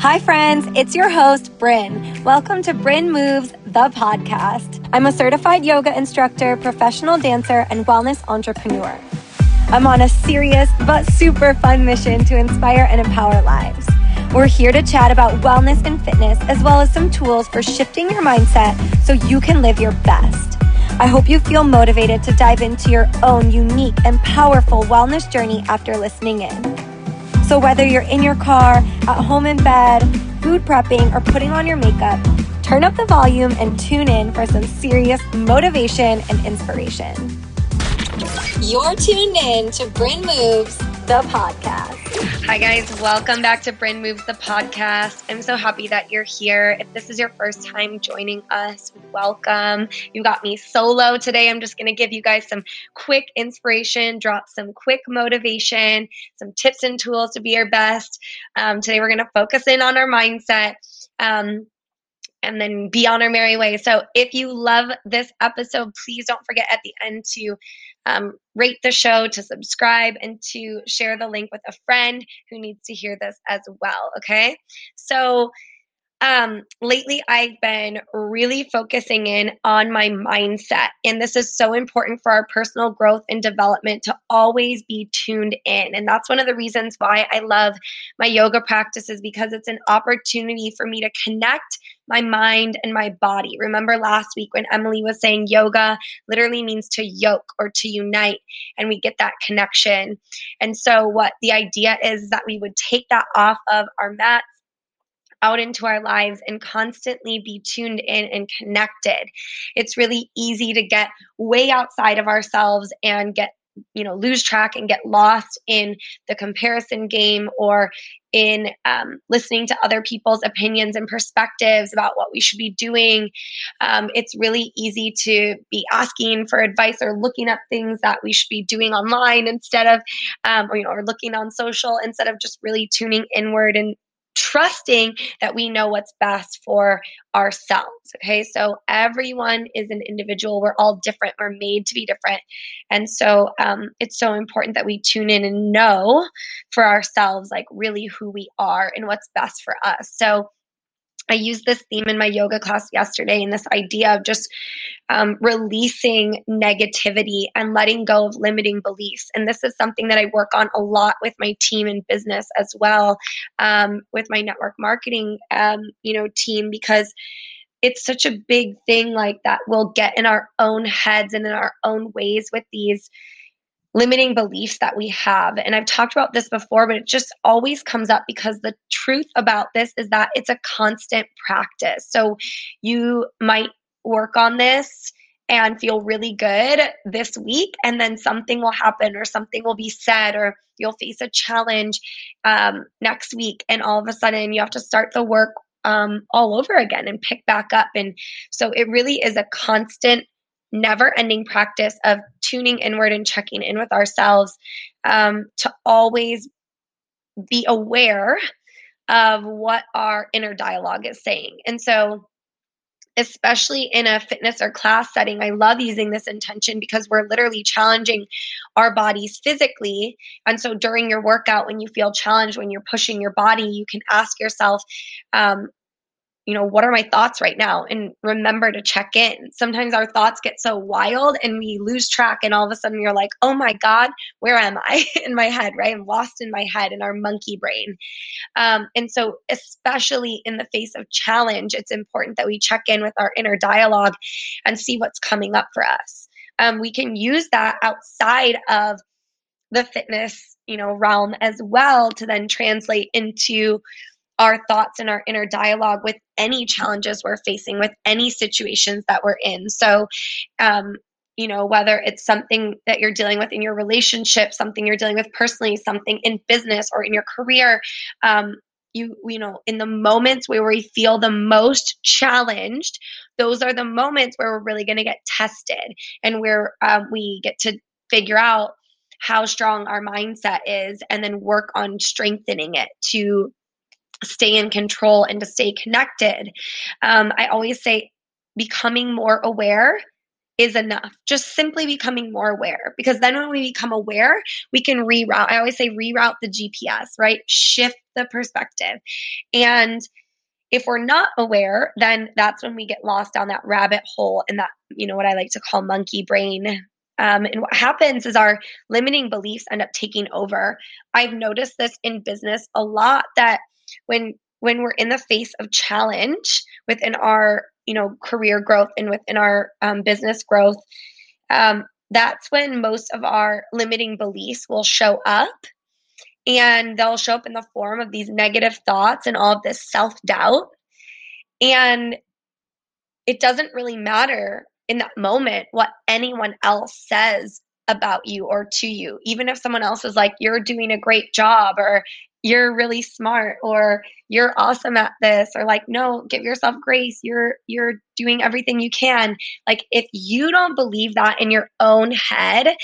Hi, friends. It's your host, Brynn. Welcome to Brynn Moves, the podcast. I'm a certified yoga instructor, professional dancer, and wellness entrepreneur. I'm on a serious but super fun mission to inspire and empower lives. We're here to chat about wellness and fitness, as well as some tools for shifting your mindset so you can live your best. I hope you feel motivated to dive into your own unique and powerful wellness journey after listening in. So, whether you're in your car, at home in bed, food prepping, or putting on your makeup, turn up the volume and tune in for some serious motivation and inspiration. You're tuned in to Brynn Moves, the podcast. Hi, guys. Welcome back to Brynn Moves, the podcast. I'm so happy that you're here. If this is your first time joining us, welcome. You got me solo today. I'm just going to give you guys some quick inspiration, drop some quick motivation, some tips and tools to be your best. Um, today, we're going to focus in on our mindset. Um, and then be on our merry way. So, if you love this episode, please don't forget at the end to um, rate the show, to subscribe, and to share the link with a friend who needs to hear this as well. Okay. So, um, lately I've been really focusing in on my mindset. And this is so important for our personal growth and development to always be tuned in. And that's one of the reasons why I love my yoga practices because it's an opportunity for me to connect my mind and my body. Remember last week when Emily was saying yoga literally means to yoke or to unite, and we get that connection. And so, what the idea is that we would take that off of our mats out into our lives and constantly be tuned in and connected. It's really easy to get way outside of ourselves and get you know lose track and get lost in the comparison game or in um, listening to other people's opinions and perspectives about what we should be doing um, it's really easy to be asking for advice or looking up things that we should be doing online instead of um, or, you know or looking on social instead of just really tuning inward and trusting that we know what's best for ourselves. Okay, so everyone is an individual. We're all different. We're made to be different. And so um, it's so important that we tune in and know for ourselves, like really who we are and what's best for us. So I used this theme in my yoga class yesterday, and this idea of just um, releasing negativity and letting go of limiting beliefs. And this is something that I work on a lot with my team in business as well, um, with my network marketing, um, you know, team because it's such a big thing like that. We'll get in our own heads and in our own ways with these limiting beliefs that we have. And I've talked about this before, but it just always comes up because the truth about this is that it's a constant practice. So you might work on this and feel really good this week, and then something will happen, or something will be said, or you'll face a challenge um, next week, and all of a sudden you have to start the work um, all over again and pick back up. And so it really is a constant never ending practice of tuning inward and checking in with ourselves um, to always be aware of what our inner dialogue is saying. And so, especially in a fitness or class setting, I love using this intention because we're literally challenging our bodies physically. And so, during your workout, when you feel challenged, when you're pushing your body, you can ask yourself, um, you know, what are my thoughts right now? And remember to check in. Sometimes our thoughts get so wild and we lose track, and all of a sudden you're like, oh my God, where am I in my head, right? I'm lost in my head in our monkey brain. Um, and so, especially in the face of challenge, it's important that we check in with our inner dialogue and see what's coming up for us. Um, we can use that outside of the fitness you know realm as well to then translate into our thoughts and our inner dialogue with any challenges we're facing, with any situations that we're in. So, um, you know, whether it's something that you're dealing with in your relationship, something you're dealing with personally, something in business or in your career, um, you you know in the moments where we feel the most challenged those are the moments where we're really going to get tested and where um, we get to figure out how strong our mindset is and then work on strengthening it to stay in control and to stay connected. Um, I always say becoming more aware is enough. Just simply becoming more aware. Because then when we become aware, we can reroute. I always say reroute the GPS, right? Shift the perspective. And if we're not aware, then that's when we get lost down that rabbit hole and that, you know, what I like to call monkey brain. Um, and what happens is our limiting beliefs end up taking over. I've noticed this in business a lot that when when we're in the face of challenge within our you know career growth and within our um, business growth um, that's when most of our limiting beliefs will show up. And they'll show up in the form of these negative thoughts and all of this self-doubt. And it doesn't really matter in that moment what anyone else says about you or to you. Even if someone else is like you're doing a great job or you're really smart or you're awesome at this or like no give yourself grace. You're you're doing everything you can. Like if you don't believe that in your own head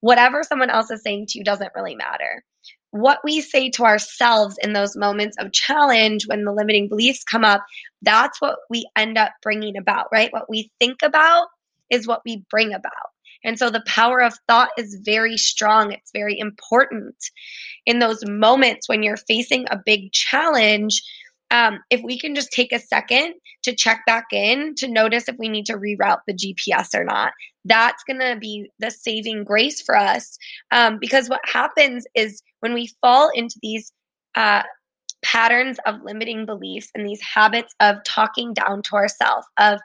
whatever someone else is saying to you doesn't really matter. What we say to ourselves in those moments of challenge when the limiting beliefs come up that's what we end up bringing about right? What we think about is what we bring about and so the power of thought is very strong. It's very important in those moments when you're facing a big challenge. Um, if we can just take a second to check back in to notice if we need to reroute the GPS or not, that's going to be the saving grace for us. Um, because what happens is when we fall into these uh, patterns of limiting beliefs and these habits of talking down to ourselves, of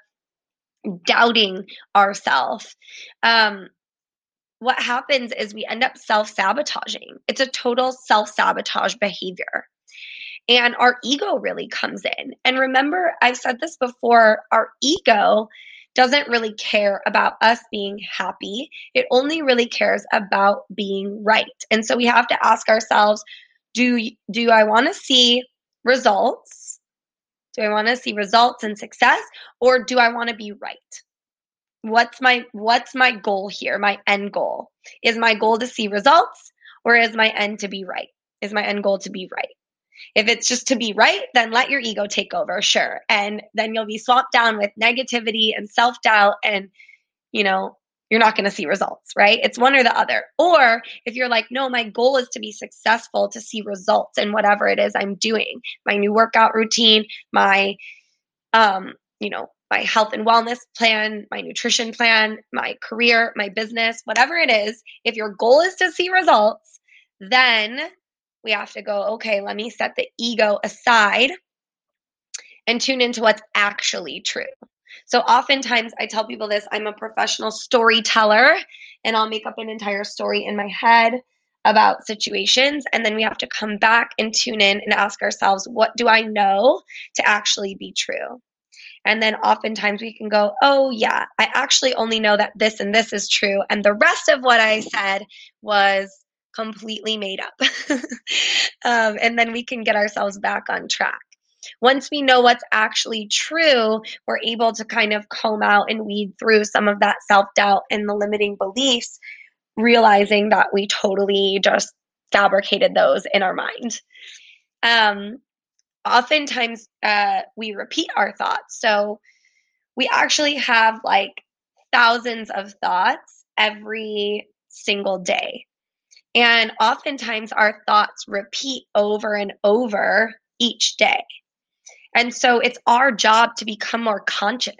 doubting ourselves, um, what happens is we end up self sabotaging. It's a total self sabotage behavior. And our ego really comes in. And remember, I've said this before our ego doesn't really care about us being happy. It only really cares about being right. And so we have to ask ourselves do, do I want to see results? Do I want to see results and success or do I want to be right? What's my what's my goal here? My end goal. Is my goal to see results or is my end to be right? Is my end goal to be right? If it's just to be right, then let your ego take over, sure. And then you'll be swamped down with negativity and self-doubt and you know, you're not going to see results, right? It's one or the other. Or if you're like, no, my goal is to be successful, to see results in whatever it is I'm doing, my new workout routine, my, um, you know, my health and wellness plan, my nutrition plan, my career, my business, whatever it is, if your goal is to see results, then we have to go, okay, let me set the ego aside and tune into what's actually true. So oftentimes I tell people this I'm a professional storyteller and I'll make up an entire story in my head about situations and then we have to come back and tune in and ask ourselves what do I know to actually be true? And then oftentimes we can go, oh, yeah, I actually only know that this and this is true. And the rest of what I said was completely made up. um, and then we can get ourselves back on track once we know what's actually true, we're able to kind of comb out and weed through some of that self doubt and the limiting beliefs, realizing that we totally just fabricated those in our mind. Um, oftentimes, uh, we repeat our thoughts. So we actually have like thousands of thoughts every single day. And oftentimes, our thoughts repeat over and over each day. And so it's our job to become more conscious,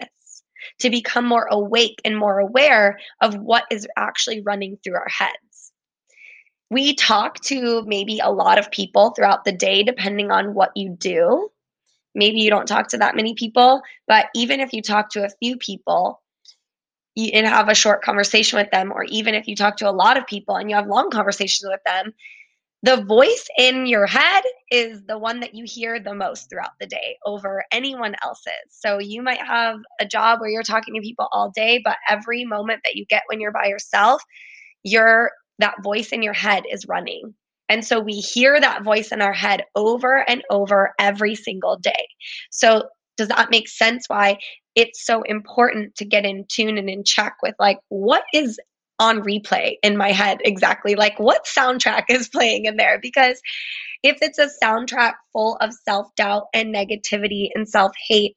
to become more awake and more aware of what is actually running through our heads. We talk to maybe a lot of people throughout the day, depending on what you do. Maybe you don't talk to that many people, but even if you talk to a few people, and have a short conversation with them, or even if you talk to a lot of people and you have long conversations with them, the voice in your head is the one that you hear the most throughout the day over anyone else's. So you might have a job where you're talking to people all day, but every moment that you get when you're by yourself, your that voice in your head is running. And so we hear that voice in our head over and over every single day. So does that make sense why it's so important to get in tune and in check with like what is on replay in my head exactly like what soundtrack is playing in there because if it's a soundtrack full of self-doubt and negativity and self-hate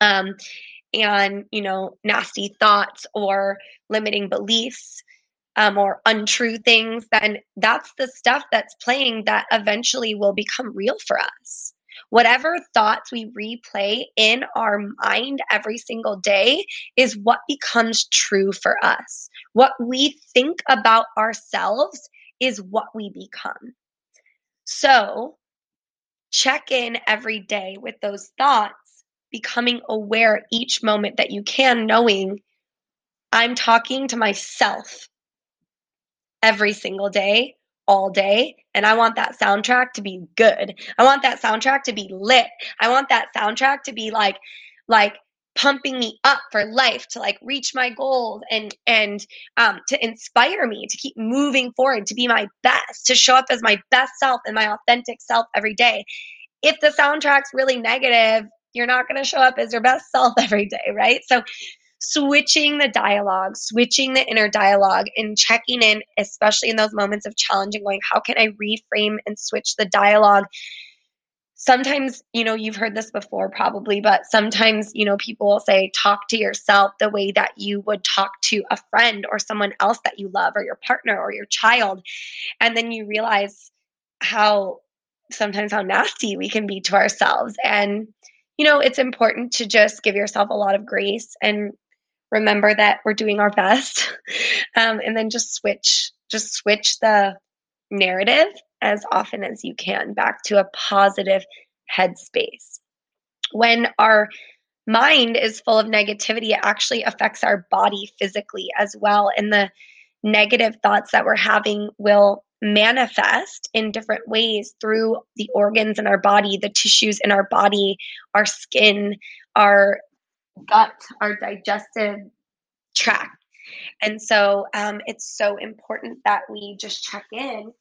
um and, you know, nasty thoughts or limiting beliefs um, or untrue things, then that's the stuff that's playing that eventually will become real for us. Whatever thoughts we replay in our mind every single day is what becomes true for us. What we think about ourselves is what we become. So, check in every day with those thoughts, becoming aware each moment that you can, knowing I'm talking to myself every single day, all day. And I want that soundtrack to be good. I want that soundtrack to be lit. I want that soundtrack to be like, like, pumping me up for life to like reach my goals and and um, to inspire me to keep moving forward to be my best to show up as my best self and my authentic self every day if the soundtrack's really negative you're not going to show up as your best self every day right so switching the dialogue, switching the inner dialogue, and checking in, especially in those moments of challenge and going, how can I reframe and switch the dialogue? Sometimes, you know, you've heard this before probably, but sometimes, you know, people will say, talk to yourself the way that you would talk to a friend or someone else that you love or your partner or your child. And then you realize how sometimes how nasty we can be to ourselves. And, you know, it's important to just give yourself a lot of grace and remember that we're doing our best um, and then just switch just switch the narrative as often as you can back to a positive headspace when our mind is full of negativity it actually affects our body physically as well and the negative thoughts that we're having will manifest in different ways through the organs in our body the tissues in our body our skin our gut, our digestive tract. And so um, it's so important that we just check in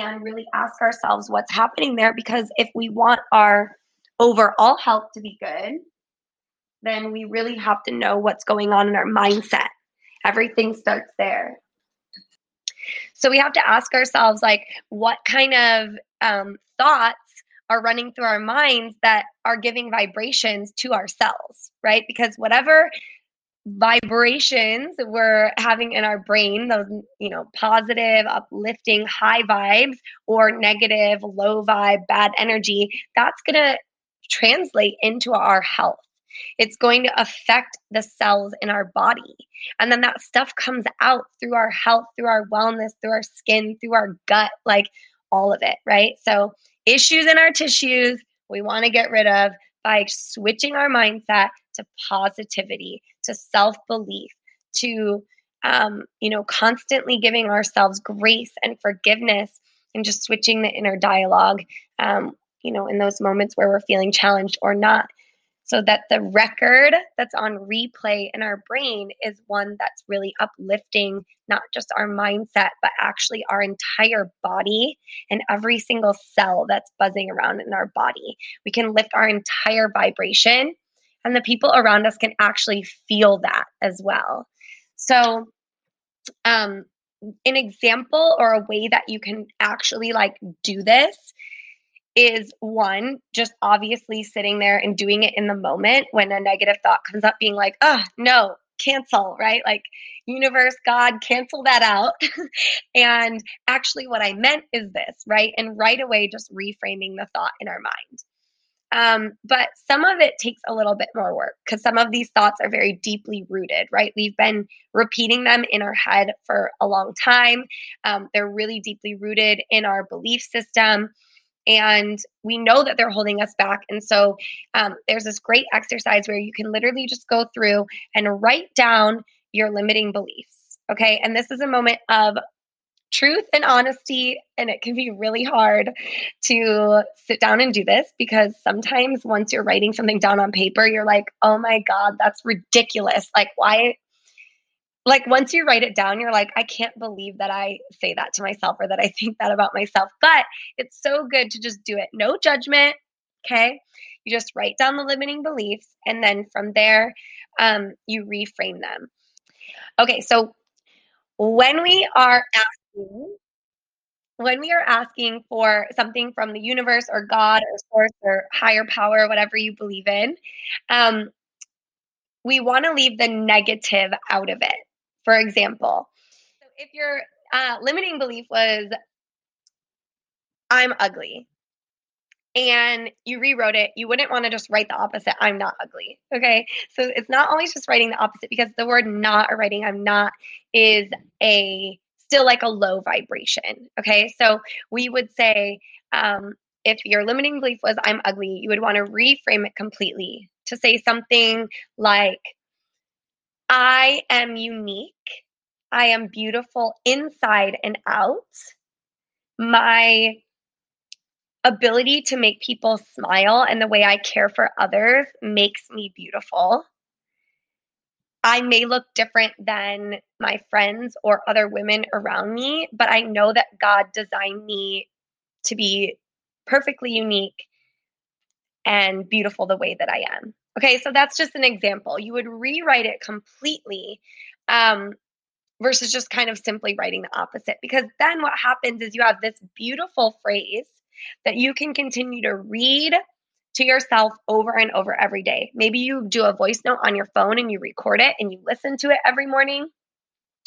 and really ask ourselves what's happening there because if we want our overall health to be good, then we really have to know what's going on in our mindset. Everything starts there. So we have to ask ourselves, like, what kind of um, thoughts are running through our minds that are giving vibrations to our cells, right? Because whatever vibrations we're having in our brain those you know positive uplifting high vibes or negative low vibe bad energy that's going to translate into our health. It's going to affect the cells in our body. And then that stuff comes out through our health through our wellness through our skin through our gut like all of it right? So issues in our tissues we want to get rid of by switching our mindset to positivity, to self belief, to um, you know, constantly giving ourselves grace and forgiveness, and just switching the inner dialogue. Um, you know, in those moments where we're feeling challenged or not so that the record that's on replay in our brain is one that's really uplifting not just our mindset but actually our entire body and every single cell that's buzzing around in our body we can lift our entire vibration and the people around us can actually feel that as well so um an example or a way that you can actually like do this is one, just obviously sitting there and doing it in the moment when a negative thought comes up, being like, oh, no, cancel, right? Like, universe, God, cancel that out. and actually, what I meant is this, right? And right away, just reframing the thought in our mind. Um, but some of it takes a little bit more work because some of these thoughts are very deeply rooted, right? We've been repeating them in our head for a long time. Um, they're really deeply rooted in our belief system and we know that they're holding us back. And so um, there's this great exercise where you can literally just go through and write down your limiting beliefs. Okay. And this is a moment of truth and honesty. And it can be really hard to sit down and do this because sometimes once you're writing something down on paper, you're like, oh my God, that's ridiculous. Like, why? like once you write it down, you're like, I can't believe that I say that to myself or that I think that about myself. But it's so good to just do it. No judgment. Okay. You just write down the limiting beliefs and then from there, um, you reframe them. Okay. So when we are asking, when we are asking for something from the universe or God or source or higher power, whatever you believe in, um, we want to leave the negative out of it. For example, so if your uh, limiting belief was, I'm ugly, and you rewrote it, you wouldn't want to just write the opposite, I'm not ugly. Okay. So it's not always just writing the opposite because the word not or writing I'm not is a still like a low vibration. Okay. So we would say, um, if your limiting belief was I'm ugly, you would want to reframe it completely to say something like, I am unique. I am beautiful inside and out. My ability to make people smile and the way I care for others makes me beautiful. I may look different than my friends or other women around me, but I know that God designed me to be perfectly unique and beautiful the way that I am. Okay, so that's just an example. You would rewrite it completely um, versus just kind of simply writing the opposite. Because then what happens is you have this beautiful phrase that you can continue to read to yourself over and over every day. Maybe you do a voice note on your phone and you record it and you listen to it every morning.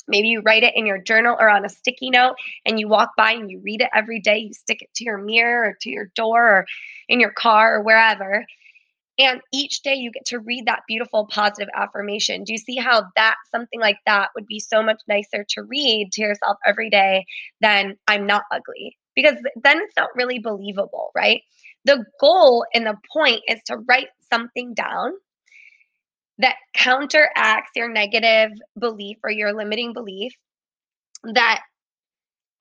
Maybe you write it in your journal or on a sticky note and you walk by and you read it every day. You stick it to your mirror or to your door or in your car or wherever. And each day you get to read that beautiful positive affirmation. Do you see how that something like that would be so much nicer to read to yourself every day than I'm not ugly? Because then it's not really believable, right? The goal and the point is to write something down that counteracts your negative belief or your limiting belief that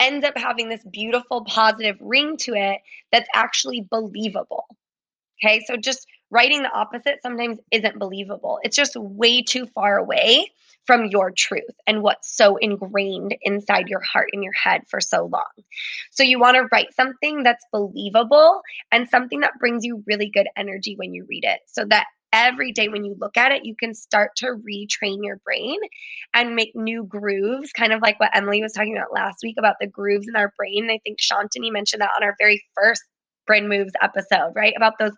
ends up having this beautiful positive ring to it that's actually believable. Okay, so just writing the opposite sometimes isn't believable. It's just way too far away from your truth and what's so ingrained inside your heart and your head for so long. So you want to write something that's believable and something that brings you really good energy when you read it so that every day when you look at it, you can start to retrain your brain and make new grooves, kind of like what Emily was talking about last week about the grooves in our brain. I think Shantini mentioned that on our very first Brynn Moves episode, right? About those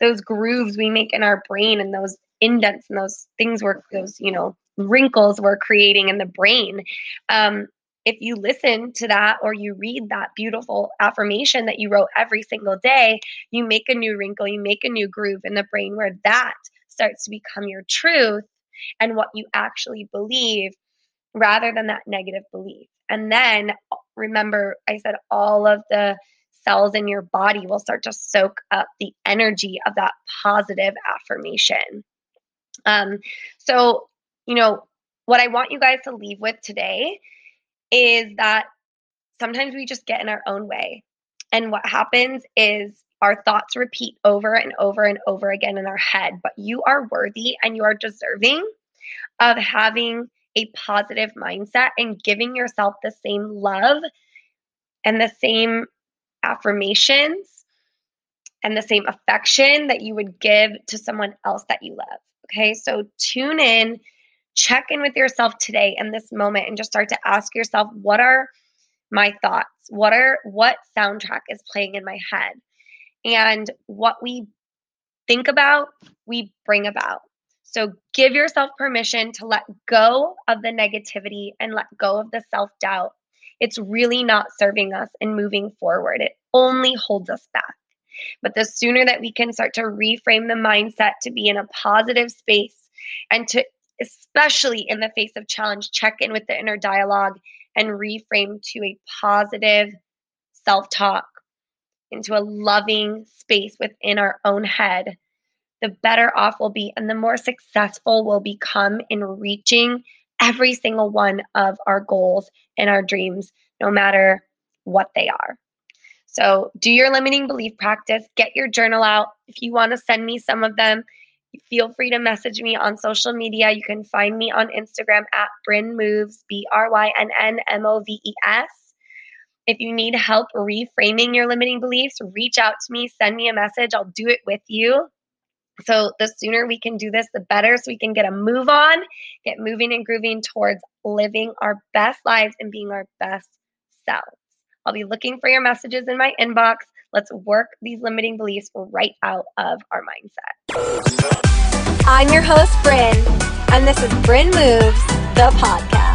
those grooves we make in our brain and those indents and those things where those, you know, wrinkles we're creating in the brain. Um, if you listen to that or you read that beautiful affirmation that you wrote every single day, you make a new wrinkle, you make a new groove in the brain where that starts to become your truth and what you actually believe rather than that negative belief. And then remember, I said all of the cells in your body will start to soak up the energy of that positive affirmation. Um, so, you know, what I want you guys to leave with today is that sometimes we just get in our own way. And what happens is our thoughts repeat over and over and over again in our head. But you are worthy and you are deserving of having a positive mindset and giving yourself the same love and the same affirmations and the same affection that you would give to someone else that you love. Okay, so tune in, check in with yourself today in this moment, and just start to ask yourself what are my thoughts? What are what soundtrack is playing in my head? And what we think about, we bring about. So give yourself permission to let go of the negativity and let go of the self doubt it's really not serving us and moving forward. It only holds us back. But the sooner that we can start to reframe the mindset to be in a positive space and to, especially in the face of challenge, check in with the inner dialogue and reframe to a positive self talk, into a loving space within our own head, the better off we'll be and the more successful we'll become in reaching every single one of our goals and our dreams, no matter what they are. So, do your limiting belief practice, get your journal out. If you want to send me some of them, feel free to message me on social media. You can find me on Instagram at Brynn Moves, B R Y N N M O V E S. If you need help reframing your limiting beliefs, reach out to me, send me a message. I'll do it with you. So the sooner we can do this, the better. So we can get a move on, get moving and grooving towards living our best lives and being our best selves. I'll be looking for your messages in my inbox. Let's work these limiting beliefs right out of our mindset. I'm your host, Brynn, and this is Brynn Moves, the podcast.